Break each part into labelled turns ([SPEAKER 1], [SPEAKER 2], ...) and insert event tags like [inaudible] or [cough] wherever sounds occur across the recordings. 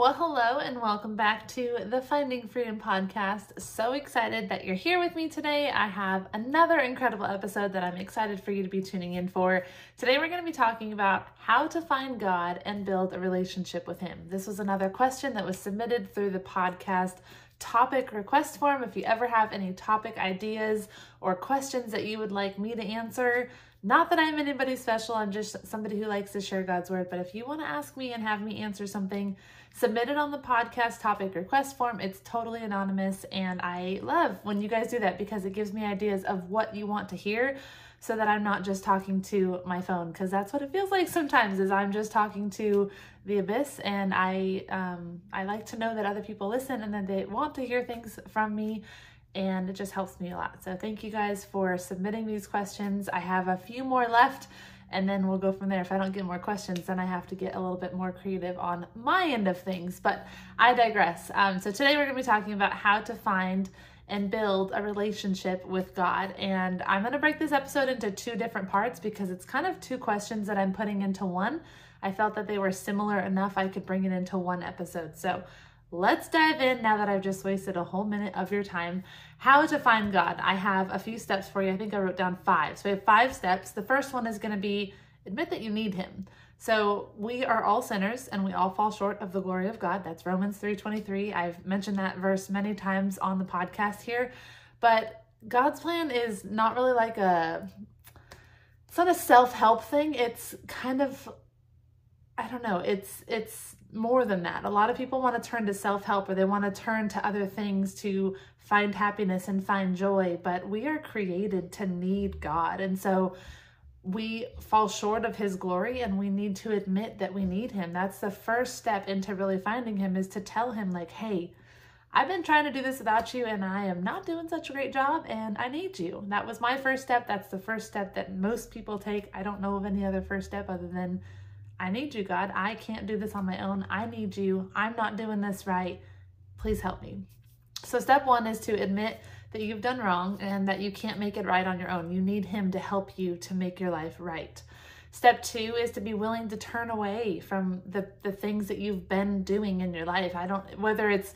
[SPEAKER 1] Well, hello, and welcome back to the Finding Freedom podcast. So excited that you're here with me today. I have another incredible episode that I'm excited for you to be tuning in for. Today, we're going to be talking about how to find God and build a relationship with Him. This was another question that was submitted through the podcast topic request form. If you ever have any topic ideas or questions that you would like me to answer, not that I'm anybody special, I'm just somebody who likes to share God's word. But if you want to ask me and have me answer something, submit it on the podcast topic request form. It's totally anonymous, and I love when you guys do that because it gives me ideas of what you want to hear so that I'm not just talking to my phone because that's what it feels like sometimes is I'm just talking to the abyss and I um, I like to know that other people listen and that they want to hear things from me and it just helps me a lot. So thank you guys for submitting these questions. I have a few more left and then we'll go from there. If I don't get more questions, then I have to get a little bit more creative on my end of things, but I digress. Um, so today we're going to be talking about how to find and build a relationship with God. And I'm going to break this episode into two different parts because it's kind of two questions that I'm putting into one. I felt that they were similar enough I could bring it into one episode. So Let's dive in now that I've just wasted a whole minute of your time. How to find God. I have a few steps for you. I think I wrote down five. So we have five steps. The first one is going to be admit that you need Him. So we are all sinners and we all fall short of the glory of God. That's Romans 3:23. I've mentioned that verse many times on the podcast here. But God's plan is not really like a it's not a self-help thing. It's kind of I don't know. It's it's more than that. A lot of people want to turn to self help or they want to turn to other things to find happiness and find joy, but we are created to need God. And so we fall short of his glory and we need to admit that we need him. That's the first step into really finding him is to tell him, like, hey, I've been trying to do this without you and I am not doing such a great job and I need you. That was my first step. That's the first step that most people take. I don't know of any other first step other than I need you, God. I can't do this on my own. I need you. I'm not doing this right. Please help me. So, step one is to admit that you've done wrong and that you can't make it right on your own. You need Him to help you to make your life right. Step two is to be willing to turn away from the, the things that you've been doing in your life. I don't, whether it's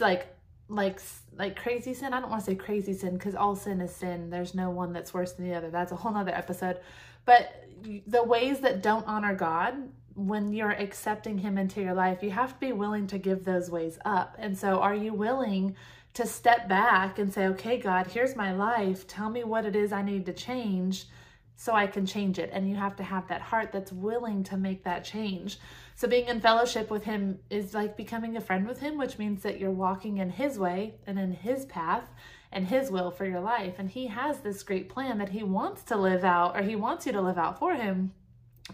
[SPEAKER 1] like, like, like crazy sin. I don't want to say crazy sin because all sin is sin. There's no one that's worse than the other. That's a whole nother episode. But the ways that don't honor God, when you're accepting Him into your life, you have to be willing to give those ways up. And so, are you willing to step back and say, okay, God, here's my life. Tell me what it is I need to change so I can change it. And you have to have that heart that's willing to make that change. So, being in fellowship with Him is like becoming a friend with Him, which means that you're walking in His way and in His path and His will for your life. And He has this great plan that He wants to live out, or He wants you to live out for Him.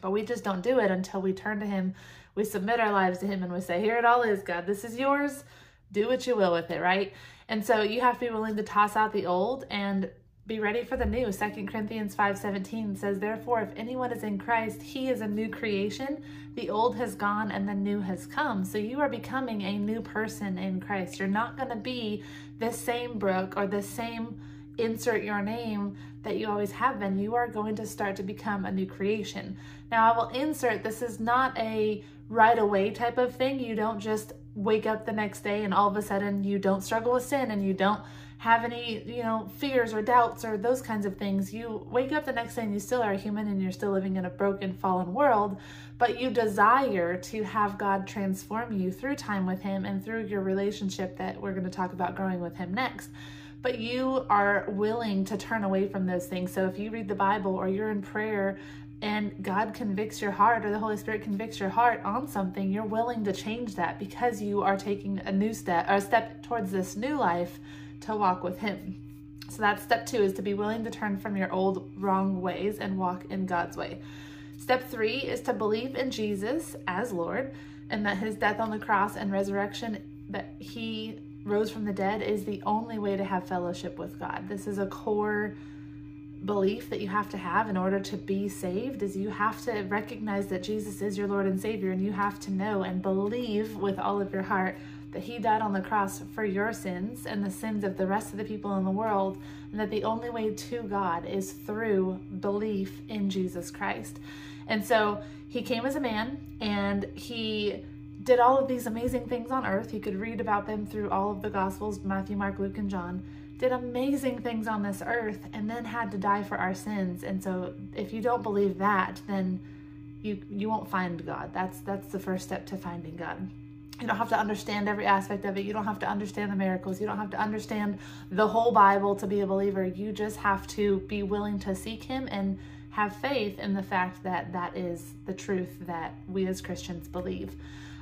[SPEAKER 1] But we just don't do it until we turn to Him, we submit our lives to Him, and we say, Here it all is, God. This is yours. Do what you will with it, right? And so you have to be willing to toss out the old and be ready for the new. Second Corinthians 5:17 says, "Therefore if anyone is in Christ, he is a new creation. The old has gone and the new has come." So you are becoming a new person in Christ. You're not going to be the same Brooke or the same insert your name that you always have been. You are going to start to become a new creation. Now, I will insert this is not a right away type of thing. You don't just wake up the next day and all of a sudden you don't struggle with sin and you don't have any, you know, fears or doubts or those kinds of things. You wake up the next day and you still are human and you're still living in a broken, fallen world, but you desire to have God transform you through time with Him and through your relationship that we're going to talk about growing with Him next. But you are willing to turn away from those things. So if you read the Bible or you're in prayer and God convicts your heart or the Holy Spirit convicts your heart on something, you're willing to change that because you are taking a new step or a step towards this new life to walk with Him. So that's step two is to be willing to turn from your old wrong ways and walk in God's way. Step three is to believe in Jesus as Lord and that his death on the cross and resurrection, that he rose from the dead, is the only way to have fellowship with God. This is a core belief that you have to have in order to be saved is you have to recognize that Jesus is your Lord and Savior and you have to know and believe with all of your heart that he died on the cross for your sins and the sins of the rest of the people in the world and that the only way to God is through belief in Jesus Christ. And so he came as a man and he did all of these amazing things on earth. You could read about them through all of the Gospels Matthew, Mark, Luke, and John did amazing things on this earth and then had to die for our sins. And so if you don't believe that, then you you won't find God. That's that's the first step to finding God. You don't have to understand every aspect of it. You don't have to understand the miracles. You don't have to understand the whole Bible to be a believer. You just have to be willing to seek him and have faith in the fact that that is the truth that we as Christians believe.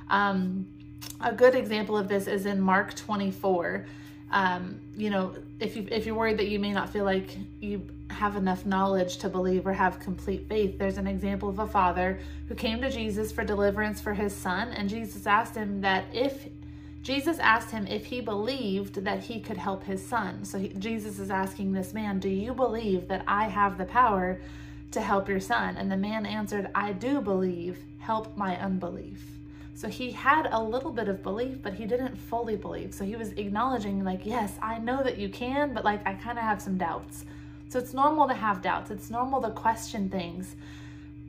[SPEAKER 1] Um, a good example of this is in Mark 24 um, you know, if you if you're worried that you may not feel like you have enough knowledge to believe or have complete faith, there's an example of a father who came to Jesus for deliverance for his son, and Jesus asked him that if Jesus asked him if he believed that he could help his son. So he, Jesus is asking this man, "Do you believe that I have the power to help your son?" And the man answered, "I do believe. Help my unbelief." So he had a little bit of belief, but he didn't fully believe. So he was acknowledging, like, yes, I know that you can, but like, I kind of have some doubts. So it's normal to have doubts. It's normal to question things.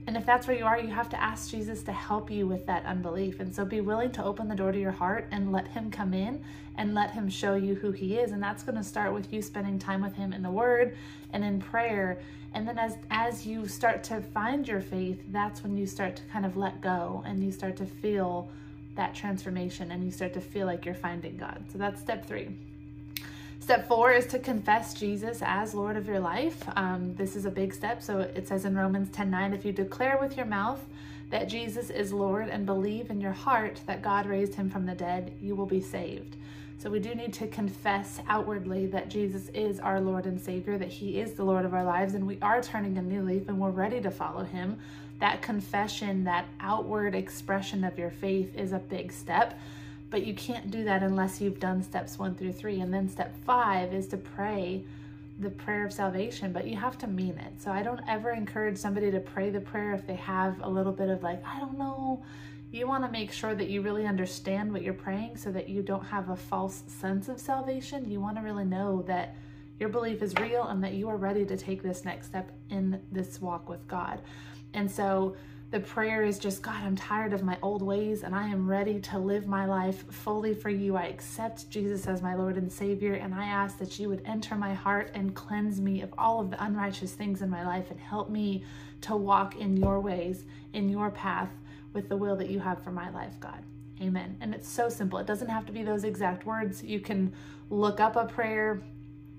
[SPEAKER 1] And if that's where you are, you have to ask Jesus to help you with that unbelief. And so be willing to open the door to your heart and let him come in and let him show you who he is. And that's going to start with you spending time with him in the word and in prayer and then as as you start to find your faith that's when you start to kind of let go and you start to feel that transformation and you start to feel like you're finding god so that's step three Step four is to confess Jesus as Lord of your life. Um, this is a big step. So it says in Romans 10 9, if you declare with your mouth that Jesus is Lord and believe in your heart that God raised him from the dead, you will be saved. So we do need to confess outwardly that Jesus is our Lord and Savior, that He is the Lord of our lives, and we are turning a new leaf and we're ready to follow Him. That confession, that outward expression of your faith is a big step, but you can't do that unless you've done steps one through three. And then step five is to pray the prayer of salvation, but you have to mean it. So I don't ever encourage somebody to pray the prayer if they have a little bit of like, I don't know you want to make sure that you really understand what you're praying so that you don't have a false sense of salvation. You want to really know that your belief is real and that you are ready to take this next step in this walk with God. And so the prayer is just God, I'm tired of my old ways and I am ready to live my life fully for you. I accept Jesus as my Lord and Savior, and I ask that you would enter my heart and cleanse me of all of the unrighteous things in my life and help me to walk in your ways, in your path with the will that you have for my life, God. Amen. And it's so simple. It doesn't have to be those exact words. You can look up a prayer.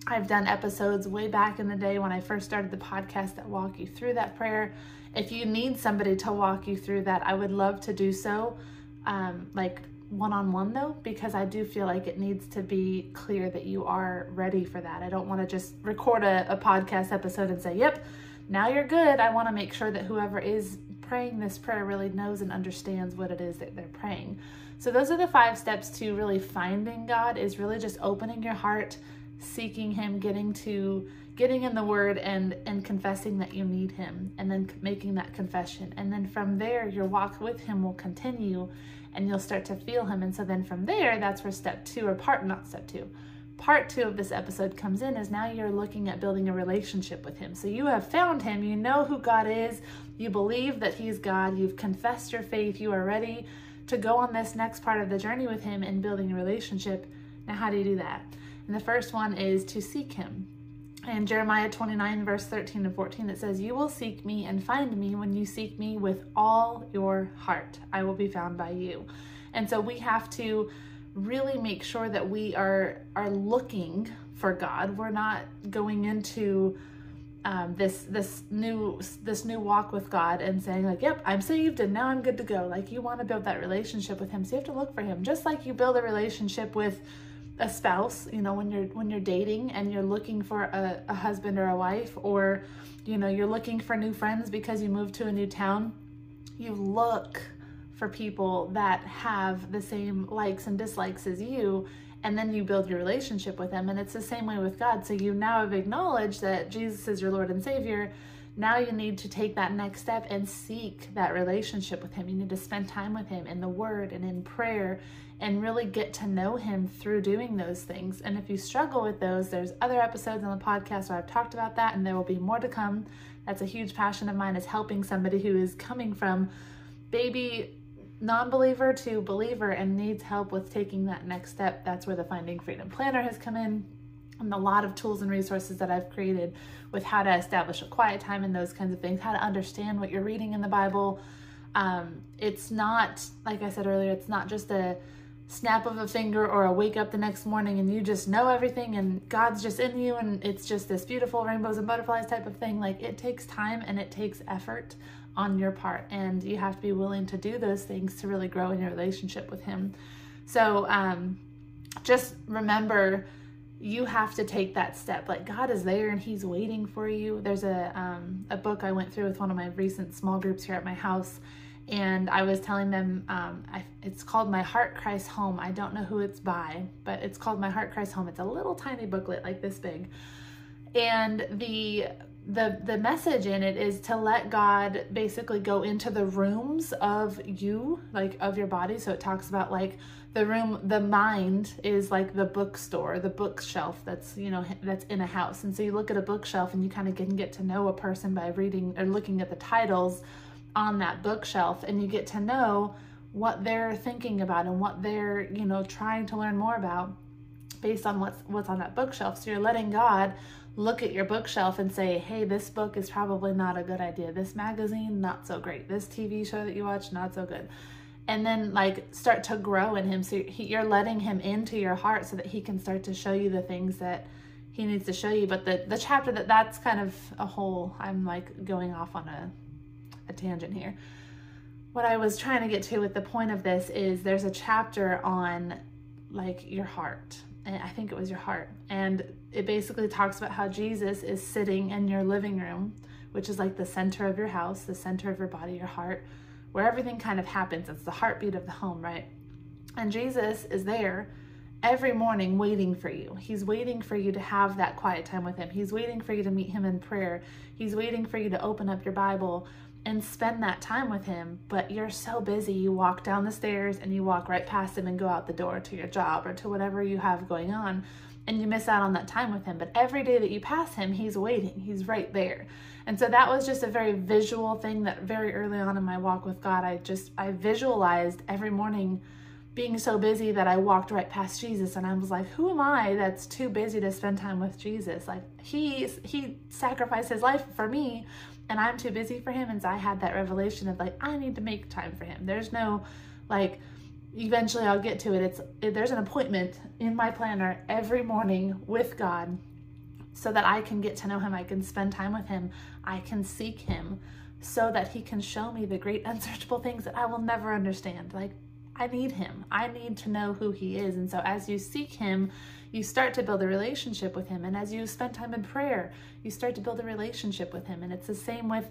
[SPEAKER 1] I've done episodes way back in the day when I first started the podcast that walk you through that prayer. If you need somebody to walk you through that, I would love to do so. Um, like one on one though, because I do feel like it needs to be clear that you are ready for that. I don't want to just record a, a podcast episode and say, yep, now you're good. I want to make sure that whoever is praying this prayer really knows and understands what it is that they're praying. So those are the five steps to really finding God is really just opening your heart, seeking him, getting to getting in the word and and confessing that you need him and then making that confession. And then from there your walk with him will continue and you'll start to feel him. And so then from there that's where step 2 or part not step 2. part two of this episode comes in is now you're looking at building a relationship with Him. So you have found Him, you know who God is, you believe that He's God, you've confessed your faith, you are ready to go on this next part of the journey with Him in building a relationship. Now, how do you do that? And the first one is to seek Him. In Jeremiah 29, verse 13 and 14, it says, You will seek me and find me when you seek me with all your heart. I will be found by you. And so we have to really make sure that we are are looking for God. We're not going into um, this this new this new walk with God and saying like, "Yep, I'm saved and now I'm good to go." Like you want to build that relationship with Him, so you have to look for Him, just like you build a relationship with a spouse. You know, when you're when you're dating and you're looking for a, a husband or a wife, or you know you're looking for new friends because you moved to a new town. You look for people that have the same likes and dislikes as you and then you build your relationship with them and it's the same way with god so you now have acknowledged that jesus is your lord and savior now you need to take that next step and seek that relationship with him. You need to spend time with him in the word and in prayer and really get to know him through doing those things. And if you struggle with those there's other episodes on the podcast where i've talked about that and there will be more to come. That's a huge passion of mine is helping somebody who is coming from baby non believer to believer and needs help with taking that next step, that's where the Finding Freedom Planner has come in. And a lot of tools and resources that I've created with how to establish a quiet time and those kinds of things, how to understand what you're reading in the Bible. Um, it's not, like I said earlier, it's not just a snap of a finger or a wake up the next morning and you just know everything and God's just in you and it's just this beautiful rainbows and butterflies type of thing. Like it takes time and it takes effort on your part and you have to be willing to do those things to really grow in your relationship with him so um, just remember you have to take that step. Like god is there and he's waiting for you. There's a, um, a book i went through with one of my recent small groups here at my house and i was telling them um, I, it's called my heart Christ's home. I don't know who it's by but it's called my heart Christ's home. It's a little tiny booklet like this big. And the the the message in it is to let God basically go into the rooms of you, like of your body. So it talks about like the room, the mind is like the bookstore, the bookshelf that's you know that's in a house. And so you look at a bookshelf and you kind of can get to know a person by reading or looking at the titles on that bookshelf, and you get to know what they're thinking about and what they're you know trying to learn more about based on what's what's on that bookshelf. So you're letting God look at your bookshelf and say, hey, this book is probably not a good idea. This magazine, not so great. This TV show that you watch, not so good. And then, like, start to grow in Him. So you're letting Him into your heart so that He can start to show you the things that He needs to show you. But the, the chapter that that's kind of a whole, I'm like going off on a, a tangent here. What I was trying to get to with the point of this is there's a chapter on like your heart and I think it was your heart. And it basically talks about how Jesus is sitting in your living room, which is like the center of your house, the center of your body, your heart, where everything kind of happens. It's the heartbeat of the home, right? And Jesus is there every morning waiting for you. He's waiting for you to have that quiet time with him. He's waiting for you to meet him in prayer. He's waiting for you to open up your Bible and spend that time with him, but you're so busy. You walk down the stairs and you walk right past him and go out the door to your job or to whatever you have going on, and you miss out on that time with him. But every day that you pass him, he's waiting, he's right there. And so that was just a very visual thing that very early on in my walk with God, I just I visualized every morning being so busy that I walked right past Jesus and I was like, who am I that's too busy to spend time with Jesus? Like he he sacrificed his life for me and I'm too busy for him. And so I had that revelation of like, I need to make time for him. There's no like, eventually I'll get to it. It's it, there's an appointment in my planner every morning with God so that I can get to know him. I can spend time with him. I can seek him so that he can show me the great [laughs] unsearchable things that I will never understand. Like I need him. I need to know who he is. And so as you seek him, you start to build a relationship with him. And as you spend time in prayer, you start to build a relationship with him. And it's the same with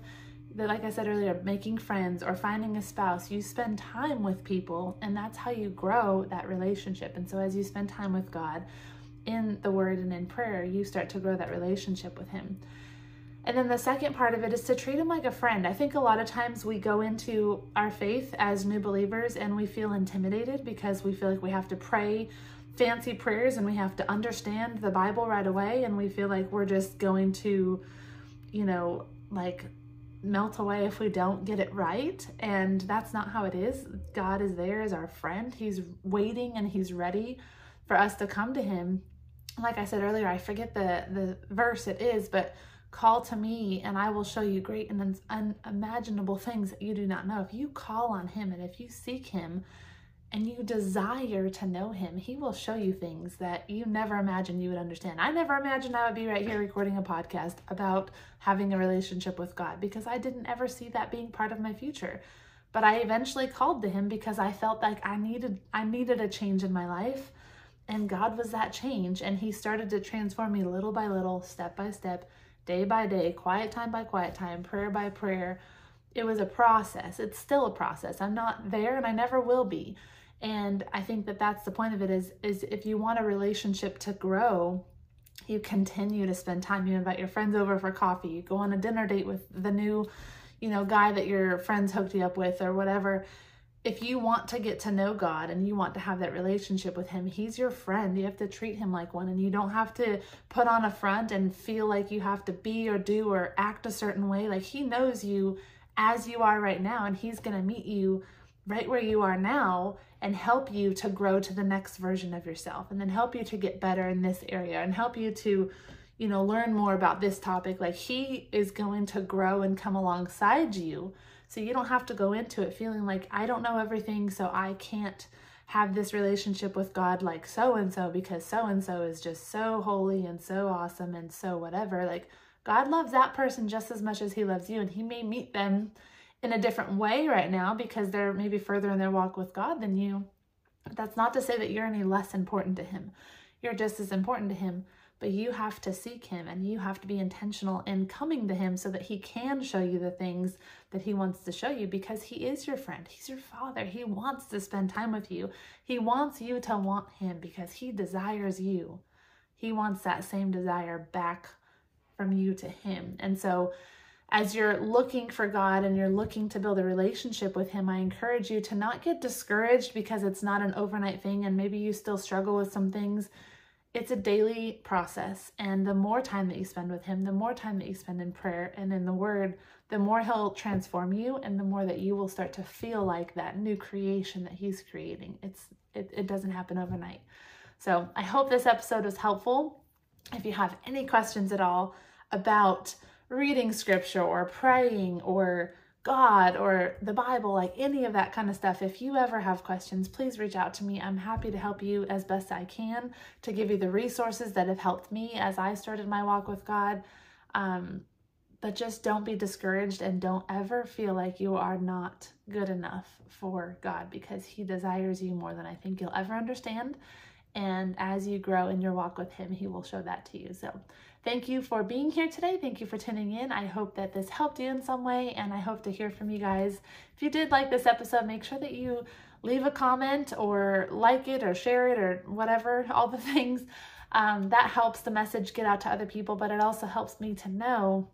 [SPEAKER 1] like I said earlier, making friends or finding a spouse, you spend time with people, and that's how you grow that relationship. And so, as you spend time with God in the Word and in prayer, you start to grow that relationship with Him. And then the second part of it is to treat him like a friend. I think a lot of times we go into our faith as new believers and we feel intimidated because we feel like we have to pray fancy prayers and we have to understand the Bible right away and we feel like we're just going to, you know, like melt away if we don't get it right. And that's not how it is. God is there as our friend. He's waiting and he's ready for us to come to him. Like I said earlier, I forget the the verse it is, but call to me and I will show you great and unimaginable things that you do not know. If you call on him and if you seek him, and you desire to know him, he will show you things that you never imagined you would understand. I never imagined I would be right here recording a podcast about having a relationship with God because I didn't ever see that being part of my future. But I eventually called to him because I felt like I needed I needed a change in my life. And God was that change and he started to transform me little by little, step by step, day by day, quiet time by quiet time, prayer by prayer. It was a process. It's still a process. I'm not there and I never will be and i think that that's the point of it is is if you want a relationship to grow you continue to spend time you invite your friends over for coffee you go on a dinner date with the new you know guy that your friends hooked you up with or whatever if you want to get to know God and you want to have that relationship with Him, He's your friend. You have to treat Him like one, and you don't have to put on a front and feel like you have to be or do or act a certain way. Like He knows you as you are right now, and He's going to meet you right where you are now and help you to grow to the next version of yourself and then help you to get better in this area and help you to you know learn more about this topic like he is going to grow and come alongside you so you don't have to go into it feeling like I don't know everything so I can't have this relationship with God like so and so because so and so is just so holy and so awesome and so whatever like God loves that person just as much as he loves you and he may meet them in a different way right now because they're maybe further in their walk with God than you. That's not to say that you're any less important to Him. You're just as important to Him, but you have to seek Him and you have to be intentional in coming to Him so that He can show you the things that He wants to show you because He is your friend. He's your Father. He wants to spend time with you. He wants you to want Him because He desires you. He wants that same desire back from you to Him. And so, as you're looking for God and you're looking to build a relationship with Him, I encourage you to not get discouraged because it's not an overnight thing and maybe you still struggle with some things. It's a daily process. And the more time that you spend with Him, the more time that you spend in prayer and in the Word, the more He'll transform you and the more that you will start to feel like that new creation that He's creating. It's it, it doesn't happen overnight. So I hope this episode was helpful. If you have any questions at all about reading scripture or praying or God or the Bible, like any of that kind of stuff, if you ever have questions, please reach out to me. I'm happy to help you as best I can to give you the resources that have helped me as I started my walk with God. Um, but just don't be discouraged and don't ever feel like you are not good enough for God because He desires you more than I think you'll ever understand. And as you grow in your walk with Him, He will show that to you. So, thank you for being here today. Thank you for tuning in. I hope that this helped you in some way, and I hope to hear from you guys. If you did like this episode, make sure that you leave a comment or like it or share it or whatever, [laughs] all the things. Um, that helps the message get out to other people, but it also helps me to know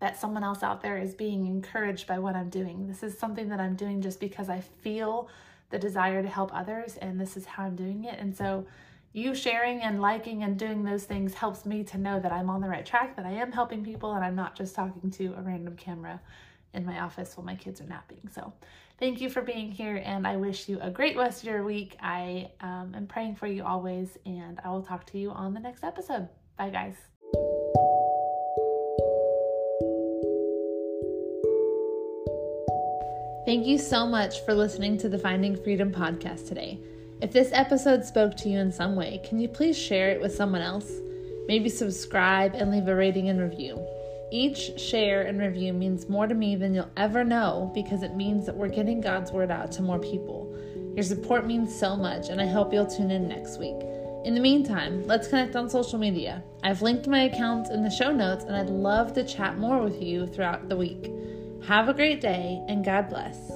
[SPEAKER 1] that someone else out there is being encouraged by what I'm doing. This is something that I'm doing just because I feel the desire to help others, and this is how I'm doing it. And so, you sharing and liking and doing those things helps me to know that I'm on the right track, that I am helping people, and I'm not just talking to a random camera in my office while my kids are napping. So, thank you for being here, and I wish you a great rest of your week. I um, am praying for you always, and I will talk to you on the next episode. Bye, guys. Thank you so much for listening to the Finding Freedom podcast today. If this episode spoke to you in some way, can you please share it with someone else? Maybe subscribe and leave a rating and review. Each share and review means more to me than you'll ever know because it means that we're getting God's word out to more people. Your support means so much, and I hope you'll tune in next week. In the meantime, let's connect on social media. I've linked my accounts in the show notes, and I'd love to chat more with you throughout the week. Have a great day and God bless.